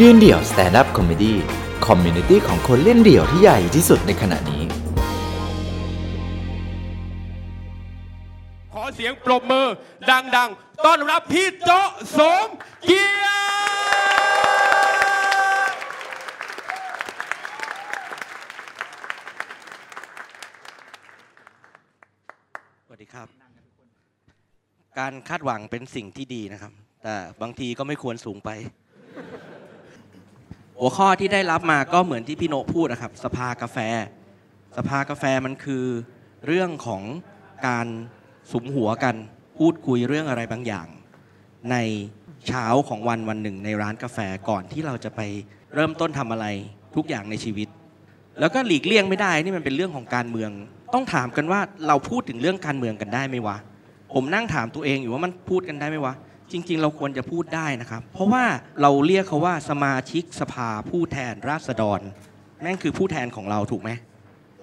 ยืนเดี่ยว stand-up comedy community ของคนเล่นเดี่ยวที่ใหญ่ที่สุดในขณะนี้ ขอเสียงปรบมือดังๆ ต้อนรับพี่โจ๊ะสมเกียรติสวัสดีครับ การคาดหวังเป็นสิ่งที่ดีนะครับ แต่บางทีก็ไม่ควรสูงไป หัวข้อที่ได้รับมาก็เหมือนที่พี่โนพูดนะครับ สภากาแฟ สภากาแฟมันคือเรื่องของการสุมหัวกันพูดคุยเรื่องอะไรบางอย่าง ในเช้าของวันวันหนึ่งในร้านกาแฟก่อนที่เราจะไปเริ่มต้นทำอะไรทุกอย่างในชีวิต แล้วก็หลีกเลี่ยงไม่ได้นี่มันเป็นเรื่องของการเมือง ต้องถามกันว่าเราพูดถึงเรื่องการเมืองกันได้ไหมวะผมนั่งถามตัวเองอยู่ว่ามันพูดกันได้ไหมวะ จริง ๆ เราควรจะพูดได้นะครับ เพราะว่าเราเรียกเขาว่าสมาชิกสภาผู้แทนราษฎร แม่งคือผู้แทนของเราถูกไหม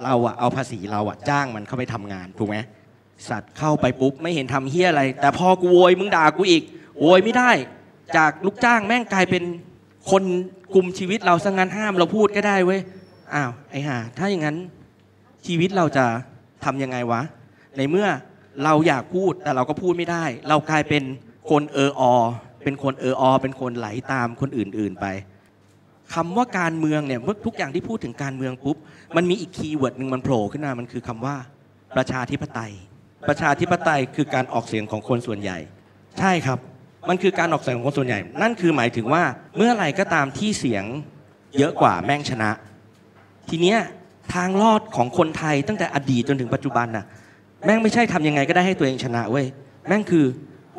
เราอะเอาภาษีเราอะจ้างมันเข้าไปทำงานถูกไหมสัตว์เข้าไปปุ๊บไม่เห็นทำเฮี้ยอะไร แต่พอกูโวยมึงด่ากูอีกโวยไม่ได้ จากลูกจ้างแม่งกลายเป็นคนกลุ่มชีวิตเราซะงั้นห้ามเราพูดก็ได้เว้ยอ้าวไอ้ห่าถ้าอย่างนั้นชีวิตเราจะทำยังไงวะ ในเมื่อเราอยากพูดแต่เราก็พูดไม่ได้ เรากลายเป็น คนเอออ เป็นคนเอออ เป็นคนไหลตามคนอื่น ๆไปคำว่าการเมืองเนี่ยเมื่อทุกอย่างที่พูดถึงการเมืองปุ๊บ มันมีอีกคีย์เวิร์ดหนึ่งมันโผล่ขึ้นมามันคือคำว่า ประชาธิปไตย ประชาธิปไตยคือการออกเสียงของคนส่วนใหญ่ ใช่ครับ มันคือการออกเสียงของคนส่วนใหญ่ นั่นคือหมายถึงว่าเมื่อไหร่ก็ตามที่เสียงเยอะกว่าแม่งชนะ ทีเนี้ยทางรอดของคนไทยตั้งแต่อดีตจนถึงปัจจุบันน่ะ แม่งไม่ใช่ทำยังไงก็ได้ให้ตัวเองชนะเว้ยแม่งคือ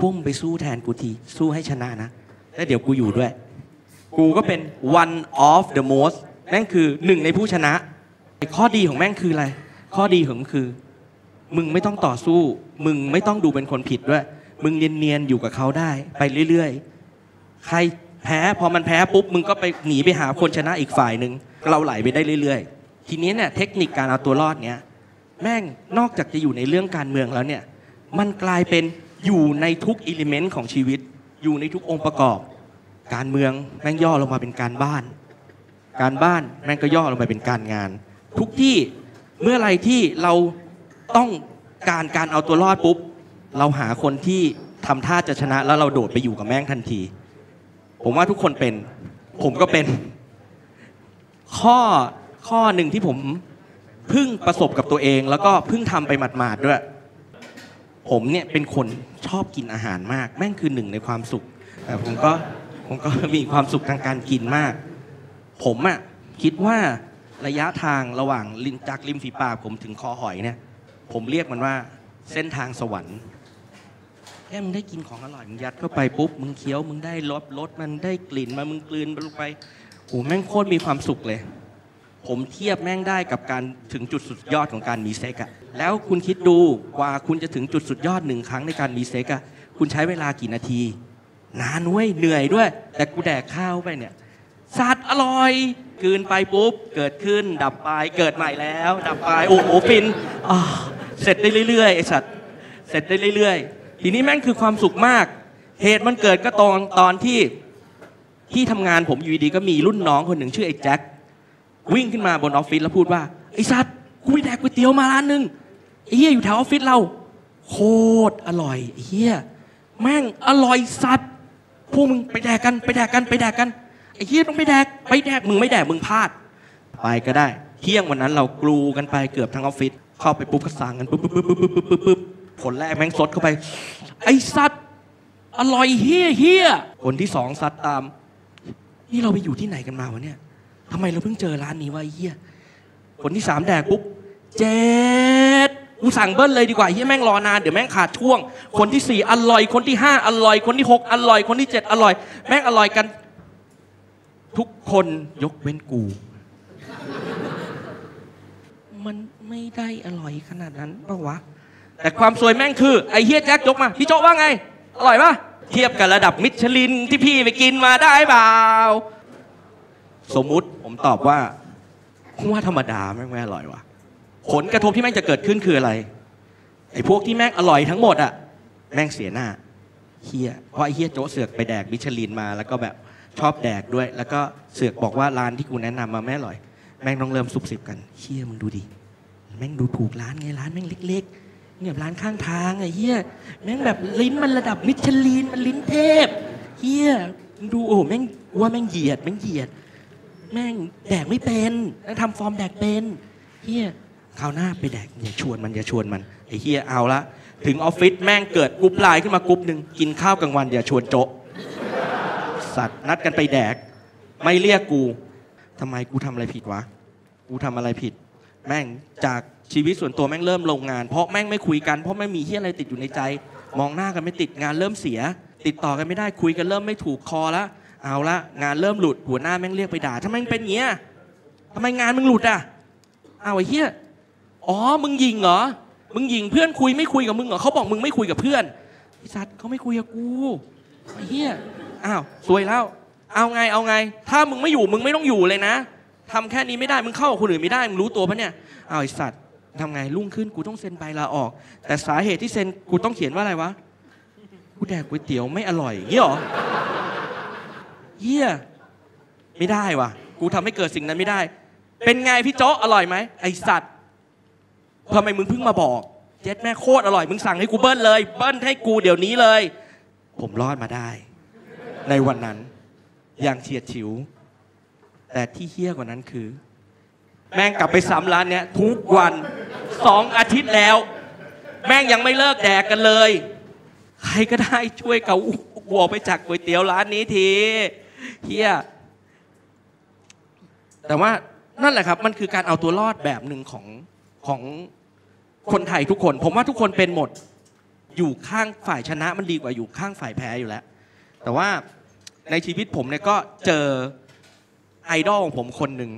พุ่มไปสู้แทนกูที สู้ให้ชนะนะ แล้วเดี๋ยวกูอยู่ด้วย กูก็เป็น one of the most แม่งคือหนึ่งในผู้ชนะ ข้อดีของแม่งคืออะไร ข้อดีของมันคือ มึงไม่ต้องต่อสู้ มึงไม่ต้องดูเป็นคนผิดด้วย มึงเนียนๆอยู่กับเขาได้ ไปเรื่อยๆ ใครแพ้พอมันแพ้ปุ๊บ มึงก็ไปหนีไปหาคนชนะอีกฝ่ายหนึ่งเราไหลไปได้เรื่อยๆ ทีนี้เนี่ยเทคนิคการเอาตัวรอดเนี่ยแม่งนอกจากจะอยู่ในเรื่องการเมืองแล้วเนี่ย มันกลายเป็น อยู่ในทุกอิเลเมนต์ของชีวิต อยู่ในทุกองค์ประกอบ การเมืองแม่งย่อลงมาเป็นการบ้าน การบ้านแม่งก็ย่อลงไปเป็นการงาน ทุกที่เมื่อไรที่เราต้องการการเอาตัวรอดปุ๊บ เราหาคนที่ทำท่าจะชนะแล้วเราโดดไปอยู่กับแม่งทันที ผมว่าทุกคนเป็น ผมก็เป็น ข้อข้อหนึ่งที่ผมเพิ่งประสบกับตัวเอง แล้วก็เพิ่งทำไปหมาดๆด้วย ผมเนี่ยเป็นคนชอบกินอาหารมาก แม่งคือหนึ่งในความสุขแต่ผมก็ผมก็มีความสุขทางการกินมาก ผมอะคิดว่าระยะทางระหว่างริมจากริมฝีปากผมถึงคอหอยเนี่ย ผมเรียกมันว่าเส้นทางสวรรค์แค่มึงได้กินของอร่อยมึงยัดเข้าไปปุ๊บมึงเคี้ยวมึงได้รสรสมันได้กลิ่นมามึงกลืนมันลงไปโอ้แม่งโคตรมีความสุขเลย ผมเทียบแม่งได้กับการถึงจุดสุดยอดของการมีเซ็กอะแล้วคุณคิดดูกว่าคุณจะถึงจุดสุดยอดหนึ่งครั้งในการมีเซ็กอะคุณใช้เวลากี่นาที นานเว้ยเหนื่อยด้วย แต่กูแดกข้าวไปเนี่ยสัตว์อร่อยกืนไปปุ๊บ เกิดขึ้น ดับไปเกิดใหม่แล้ว ดับไปโอ้โหฟินอ่าเสร็จได้เรื่อยๆไอ้สัตว์เสร็จได้เรื่อยๆ ทีนี้แม่งคือความสุขมาก เหตุมันเกิดก็ตอนตอนที่ที่ทำงานผมอยู่ดีๆก็มีรุ่นน้องคนหนึ่งชื่อไอ้แจ็ค วิ่งขึ้นมาบนออฟฟิศแล้วพูดว่าไอ้สัตว์กูไปแดกก๋วยเตี๋ยวมาร้านหนึ่งไอ้เฮียอยู่แถวออฟฟิศเรา โคตรอร่อยไอ้เฮียแม่งอร่อยสัตว์พวกมึงไปแดกกันไปแดกกันไปแดกกันไอ้เฮียต้องไปแดกไปแดกมึงไม่แดกมึงพลาด ไปก็ได้ เที่ยงวันนั้นเรากลูกันไปเกือบทั้งออฟฟิศเข้าไปปุ๊บก็สั่งกันปุ๊บปุ๊บปุ๊บปุ๊บปุ๊บปุ๊บปุ๊บผลแรกแม่งสดเข้าไป ไอ้สัตว์อร่อยเฮี้ยเฮี้ยคนที่สองซัดตาม นี่เราไปอยู่ที่ไหนกันมาวะเนี่ย ทำไมเราเพิ่งเจอร้านนี้วะไอ้เฮียคนที่สามแดกปุ๊บเจ็ดกูสั่งเบิ้ลเลยดีกว่าเฮียแม่งรอนานเดี๋ยวแม่งขาดช่วง คนที่สี่อร่อย คนที่ห้าอร่อย คนที่หกอร่อย คนที่เจ็ดอร่อย แม่งอร่อยกัน ทุกคนยกเว้นกู มันไม่ได้อร่อยขนาดนั้นปะวะ แต่ความสวยแม่งคือ ไอ้เฮียแจ็คยกมา พี่โจว่าไง อร่อยปะเทียบกับระดับมิชลินที่พี่ไปกินมาได้เปล่า สมมุติผมตอบว่าว่าธรรมดาแม่งไม่อร่อยว่ะผลกระทบที่แม่งจะเกิดขึ้นคืออะไรไอ้พวกที่แม่งอร่อยทั้งหมดอะแม่งเสียหน้าเฮียเพราะไอ้เฮียโจ๊เสือกไปแดกมิชลินมา แล้วก็แบบชอบแดกด้วย แล้วก็เสือกบอกว่าร้านที่กูแนะนำมาไม่อร่อย แม่งต้องเริ่มซุบซิบกันเฮียมึงดูดิแม่งดูถูกร้านไงร้านแม่งเล็กๆเนี่ยร้านข้างทางไอ้เฮียแม่งแบบลิ้นมันระดับมิชลินมันลิ้นเทเหี้ยมึงดูโอ้โหแม่งว่าแม่งเหยียดแม่งเหยียด แม่งแดกไม่เป็นแล้วทำฟอร์มแดกเป็นเหี้ยคราวหน้าไปแดกอย่าชวนมันอย่าชวนมันไอ้เหี้ยเอาละถึงออฟฟิศแม่งเกิดกรุ๊ปไลน์ขึ้นมากรุ๊ปหนึ่งกินข้าวกลางวันอย่าชวนโจ๊ะสัตว์นัดกันไปแดก ไม่เรียกกูทำไมกูทำอะไรผิดวะ กูทำอะไรผิด แม่งจากชีวิตส่วนตัวแม่งเริ่มลงงาน เพราะแม่งไม่คุยกันเพราะมันมีเหี้ยอะไรติดอยู่ในใจ มองหน้ากันไม่ติดงานเริ่มเสีย ติดต่อกันไม่ได้คุยกันเริ่มไม่ถูกคอละ เอาละงานเริ่มหลุดหัวหน้าแม่งเรียกไปด่าทำไมมึงเป็นเงี้ยทำไมงานมึงหลุดอะเอาไอ้เฮียอ๋อมึงยิงเหรอมึงยิงเพื่อนคุยไม่คุยกับมึงเหรอเขาบอกมึงไม่คุยกับเพื่อนไอ้สัตว์เขาไม่คุยกับกูไอ้เฮียอ้าวสวยแล้ว เอาไงเอาไง ถ้ามึงไม่อยู่มึงไม่ต้องอยู่เลยนะทำแค่นี้ไม่ได้มึงเข้ากับคนอื่นไม่ได้มึงรู้ตัวปะเนี่ยเอาไอ้สัตว์ทำไงรุ่งขึ้นกูต้องเซ็นใบลาออก แต่สาเหตุที่เซ็นกูต้องเขียนว่าอะไรวะกูแดกก๋วยเตี๋ยวไม่อร่อยเงี้ยหรอ เฮียไม่ได้วะกูทำให้เกิดสิ่งนั้นไม่ได้ เป็นไงพี่โจ๊ะอร่อยไหมไอสัตว์ทำไมมึงเพิ่งมาบอกเจ็ดแม่โคตรอร่อยมึงสั่งให้กูเบิ้ลเลย เบิ้ลให้กูเดี๋ยวนี้เลย ผมรอดมาได้ ในวันนั้นอย่างเฉียดฉิว แต่ที่เฮี้ยกว่านั้นคือ แม่งกลับไปซ้ำร้านเนี้ยทุกวันสองอาทิตย์แล้ว แม่งยังไม่เลิกแดกกันเลย ใครก็ได้ช่วยเขาวัวไปจากก๋วยเตี๋ยวร้านนี้ที เฮียแต่ว่านั่นแหละครับ มันคือการเอาตัวรอดแบบหนึ่งของของคนไทยทุกคน ผมว่าทุกคนเป็นหมดอยู่ข้างฝ่ายชนะมันดีกว่าอยู่ข้างฝ่ายแพ้อยู่แล้ว แต่ว่าในชีวิตผมเนี่ยก็เจอไอดอลของผมคนหนึ่ง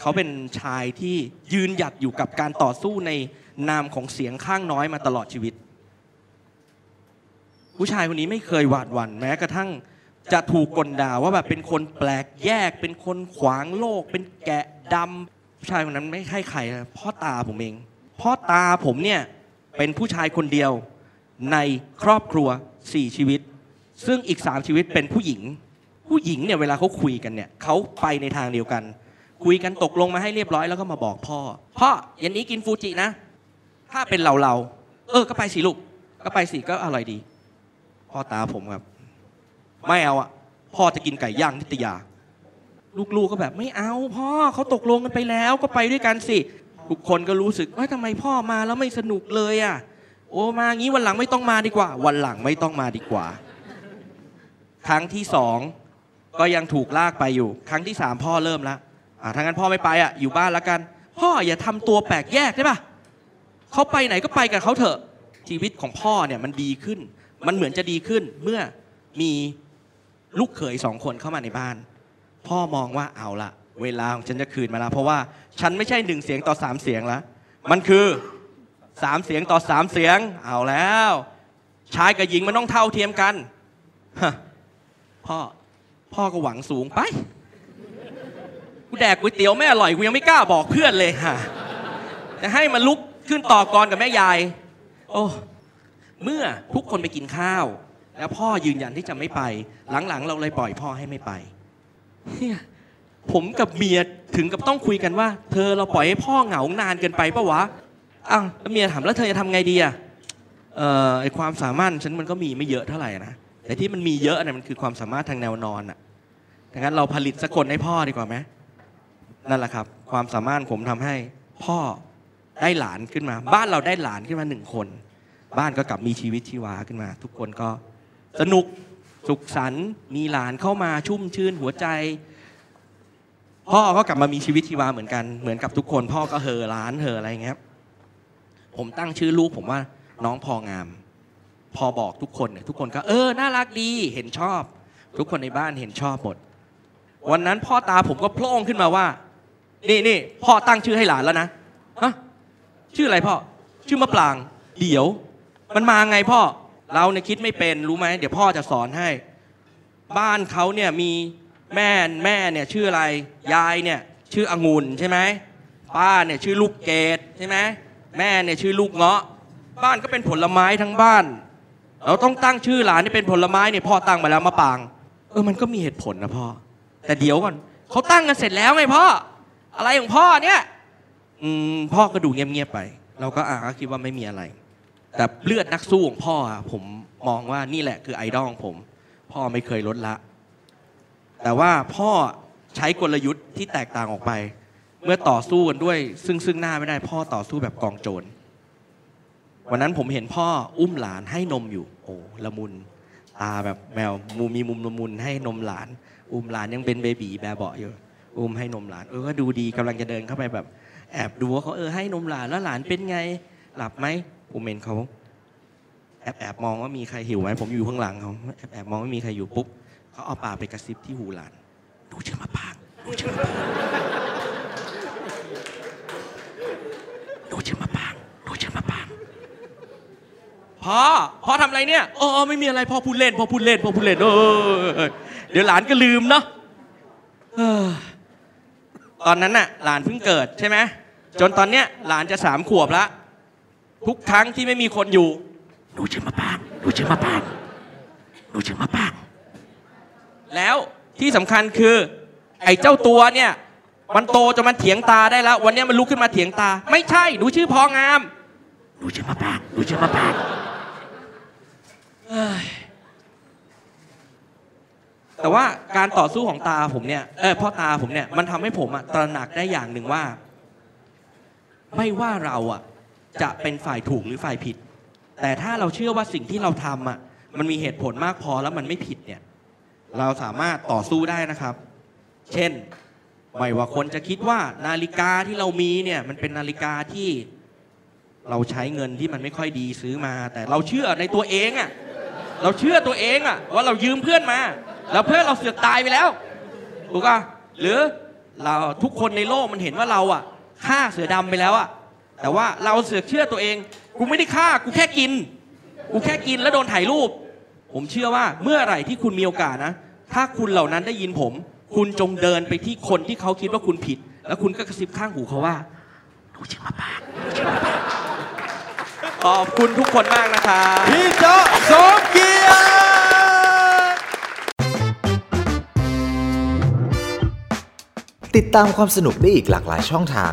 เขาเป็นชายที่ยืนหยัดอยู่กับการต่อสู้ในนามของเสียงข้างน้อยมาตลอดชีวิต ผู้ชายคนนี้ไม่เคยหวาดหวั่นแม้กระทั่ง จะถูกกลด่าว่าแบบเป็นคนแปลกแยก เป็นคนขวางโลก เป็นแกะดำผู้ชายคนนั้นไม่ใช่ใครนะพ่อตาผมเอง พ่อตาผมเนี่ยเป็นผู้ชายคนเดียวในครอบครัวสี่ชีวิต ซึ่งอีกสามชีวิตเป็นผู้หญิง ผู้หญิงเนี่ยเวลาเขาคุยกันเนี่ยเขาไปในทางเดียวกัน คุยกันตกลงมาให้เรียบร้อยแล้วก็มาบอกพ่อ พ่อเย็นนี้กินฟูจินะ ถ้าเป็นเราเรา เออก็ไปสิลูก ก็ไปสิก็อร่อยดี พ่อตาผมครับ ไม่เอาอะพ่อจะกินไก่ย่างนิตยา ลูกๆก็แบบไม่เอาพ่อเขาตกลงกันไปแล้วก็ไปด้วยกันสิทุกคนก็รู้สึกว่าทำไมพ่อมาแล้วไม่สนุกเลยอะโอ้มางี้วันหลังไม่ต้องมาดีกว่า วันหลังไม่ต้องมาดีกว่า ครั้งที่สองก็ยังถูกลากไปอยู่ ครั้งที่สามพ่อเริ่มแล้วอ่าถ้างั้นพ่อไม่ไปอะอยู่บ้านแล้วกัน พ่ออย่าทำตัวแปลกแยกได้ปะเขาไปไหนก็ไปกับเขาเถอะชีวิตของพ่อเนี่ยมันดีขึ้น มันเหมือนจะดีขึ้นเมื่อมี ลูกเขยสองคนเข้ามาในบ้าน พ่อมองว่าเอาละเวลาของฉันจะคืนมาแล้วเพราะว่าฉันไม่ใช่หนึ่งเสียงต่อสามเสียงล้วมันคือสามเสียงต่อสามเสียง เอาแล้วชายกับหญิงมันต้องเท่าเทียมกันพ่อพ่อก็หวังสูงไปกูแดกก๋วยเตี๋ยวไม่อร่อยกูยังไม่กล้าบอกเพื่อนเลยฮะจะให้มันลุกขึ้นต่อกรกับแม่ยาย โอ้เมื่อทุกคนไปกินข้าว แล้วพ่อยืนยันที่จะไม่ไป หลังๆ เราเลยปล่อยพ่อให้ไม่ไปเฮียผมกับเมียถึงกับต้องคุยกันว่า เธอเราปล่อยให้พ่อเหงานานเกินไปปะวะอ้าวแล้วเมียถามแล้วเธอจะทำไงดีอะเอ่อไอความสามารถฉันมันก็มีไม่เยอะเท่าไหร่นะแต่ที่มันมีเยอะเนี่ยมันคือความสามารถทางแนวนอนอะดังนั้นเราผลิตสกลให้พ่อดีกว่าไหมนั่นแหละครับ ความสามารถผมทำให้พ่อได้หลานขึ้นมา บ้านเราได้หลานขึ้นมาหนึ่งคน บ้านก็กลับมีชีวิตชีวาขึ้นมา ทุกคนก็ สนุกสุขสันต์มีหลานเข้ามาชุ่มชื่นหัวใจ พ่อก็กลับมามีชีวิตชีวาเหมือนกันเหมือนกับทุกคน พ่อก็เห่อหลานเห่ออะไรอย่างเงี้ยผมตั้งชื่อลูกผมว่าน้องพองาม พอบอกทุกคนเนี่ยทุกคนก็เออน่ารักดีเห็นชอบ ทุกคนในบ้านเห็นชอบหมด วันนั้นพ่อตาผมก็โพล่งขึ้นมาว่า นี่นี่พ่อตั้งชื่อให้หลานแล้วนะฮะชื่ออะไรพ่อ ชื่อมะปราง เดี๋ยว มันมาไงพ่อ เราเนี่ยคิดไม่เป็นรู้ไหมเดี๋ยวพ่อจะสอนให้ บ้านเขาเนี่ยมีแม่แม่เนี่ยชื่ออะไรยายเนี่ยชื่อองุ่นใช่ไหมป้าเนี่ยชื่อลูกเกดใช่ไหมแม่เนี่ยชื่อลูกเงาะ บ้านก็เป็นผลไม้ทั้งบ้าน เราต้องตั้งชื่อหลานนี่เป็นผลไม้เนี่ยพ่อตั้งมาแล้วมะปาง เออมันก็มีเหตุผลนะพ่อ แต่เดี๋ยวก่อนเขาตั้งกันเสร็จแล้วไงพ่อ อะไรของพ่อเนี่ย อืมพ่อก็ดูเงียบๆไป เราก็อ่าก็คิดว่าไม่มีอะไร แต่เลือดนักสู้ของพ่อผมมองว่านี่แหละคือไอดอลของผม พ่อไม่เคยลดละ แต่ว่าพ่อใช้กลยุทธ์ที่แตกต่างออกไป เมื่อต่อสู้กันด้วย ซึ่งซึ่งหน้าไม่ได้พ่อต่อสู้แบบกองโจรวันนั้นผมเห็นพ่ออุ้มหลานให้นมอยู่ โอ้ละมุนตาแบบแมวมูมีมุมละมุนให้นมหลาน อุ้มหลานยังเป็นเบบีแบบเบาะอยู่ อุ้มให้นมหลาน เออก็ดูดีกำลังจะเดินเข้าไปแบบ แอบดูว่าเขาเออให้นมหลานแล้วหลานเป็นไง หลับไหม ผมเห็นเขาแอบแอบมองว่ามีใครหิวไหมผมอยู่ข้างหลังเขาแอบแอบมองว่ามีใครอยู่ปุ๊บเขาเอาปากไปกระซิบที่หูหลานดูเชื่อมาปางดูเชื่อมาปางดูเชื่อมาปางดูเชื่อมาปางพ่อพ่อทำอะไรเนี่ยอ๋อไม่มีอะไรพ่อพูดเล่นพ่อพูดเล่นพ่อพูดเล่นเออเดี๋ยวหลานก็ลืมเนาะเออตอนนั้นน่ะ หลานเพิ่งเกิดใช่ไหมจนตอนเนี้ยหลานจะสามขวบละ ทุกครั้งที่ไม่มีคนอยู่ หนูชื่อมาปางหนูชื่อมาปางหนูชื่อมาปางแล้วที่สำคัญคือ ไอ้เจ้าตัวเนี่ย มันโตจนมันเถียงตาได้แล้ว วันเนี้ยมันลุกขึ้นมาเถียงตา ไม่ใช่หนูชื่อพองามหนูชื่อมาปางหนูชื่อมาปางเอ้ยแต่ว่าการต่อสู้ของตาผมเนี่ยเออพ่อตาผมเนี่ยมันทำให้ผมอะตระหนักได้อย่างหนึ่งว่า ไม่ว่าเราอะ จะเป็นฝ่ายถูกหรือฝ่ายผิด แต่ถ้าเราเชื่อว่าสิ่งที่เราทำอะมันมีเหตุผลมากพอแล้วมันไม่ผิดเนี่ยเราสามารถต่อสู้ได้นะครับ เช่นไม่ว่าคนจะคิดว่านาฬิกาที่เรามีเนี่ยมันเป็นนาฬิกาที่เราใช้เงินที่มันไม่ค่อยดีซื้อมา แต่เราเชื่อในตัวเองอะเราเชื่อตัวเองอะว่าเรายืมเพื่อนมา แล้วเพื่อนเราเสือกตายไปแล้วถูกป่ะหรือเราทุกคนในโลกมันเห็นว่าเราอะฆ่าเสือดำไปแล้วอะ แต่ว่าเราเสือกเชื่อตัวเอง กูไม่ได้ฆ่า กูแค่กิน กูแค่กินแล้วโดนถ่ายรูป ผมเชื่อว่าเมื่อไหร่ที่คุณมีโอกาสนะ ถ้าคุณเหล่านั้นได้ยินผม คุณจงเดินไปที่คนที่เขาคิดว่าคุณผิด แล้วคุณก็กระซิบข้างหูเขาว่าหนูชื่อมาปางหนูชื่อมาปางขอบคุณทุกคนมากนะครับพี่โจ๊ะสมเกียรติติดตามความสนุกได้อีกหลากหลายช่องทาง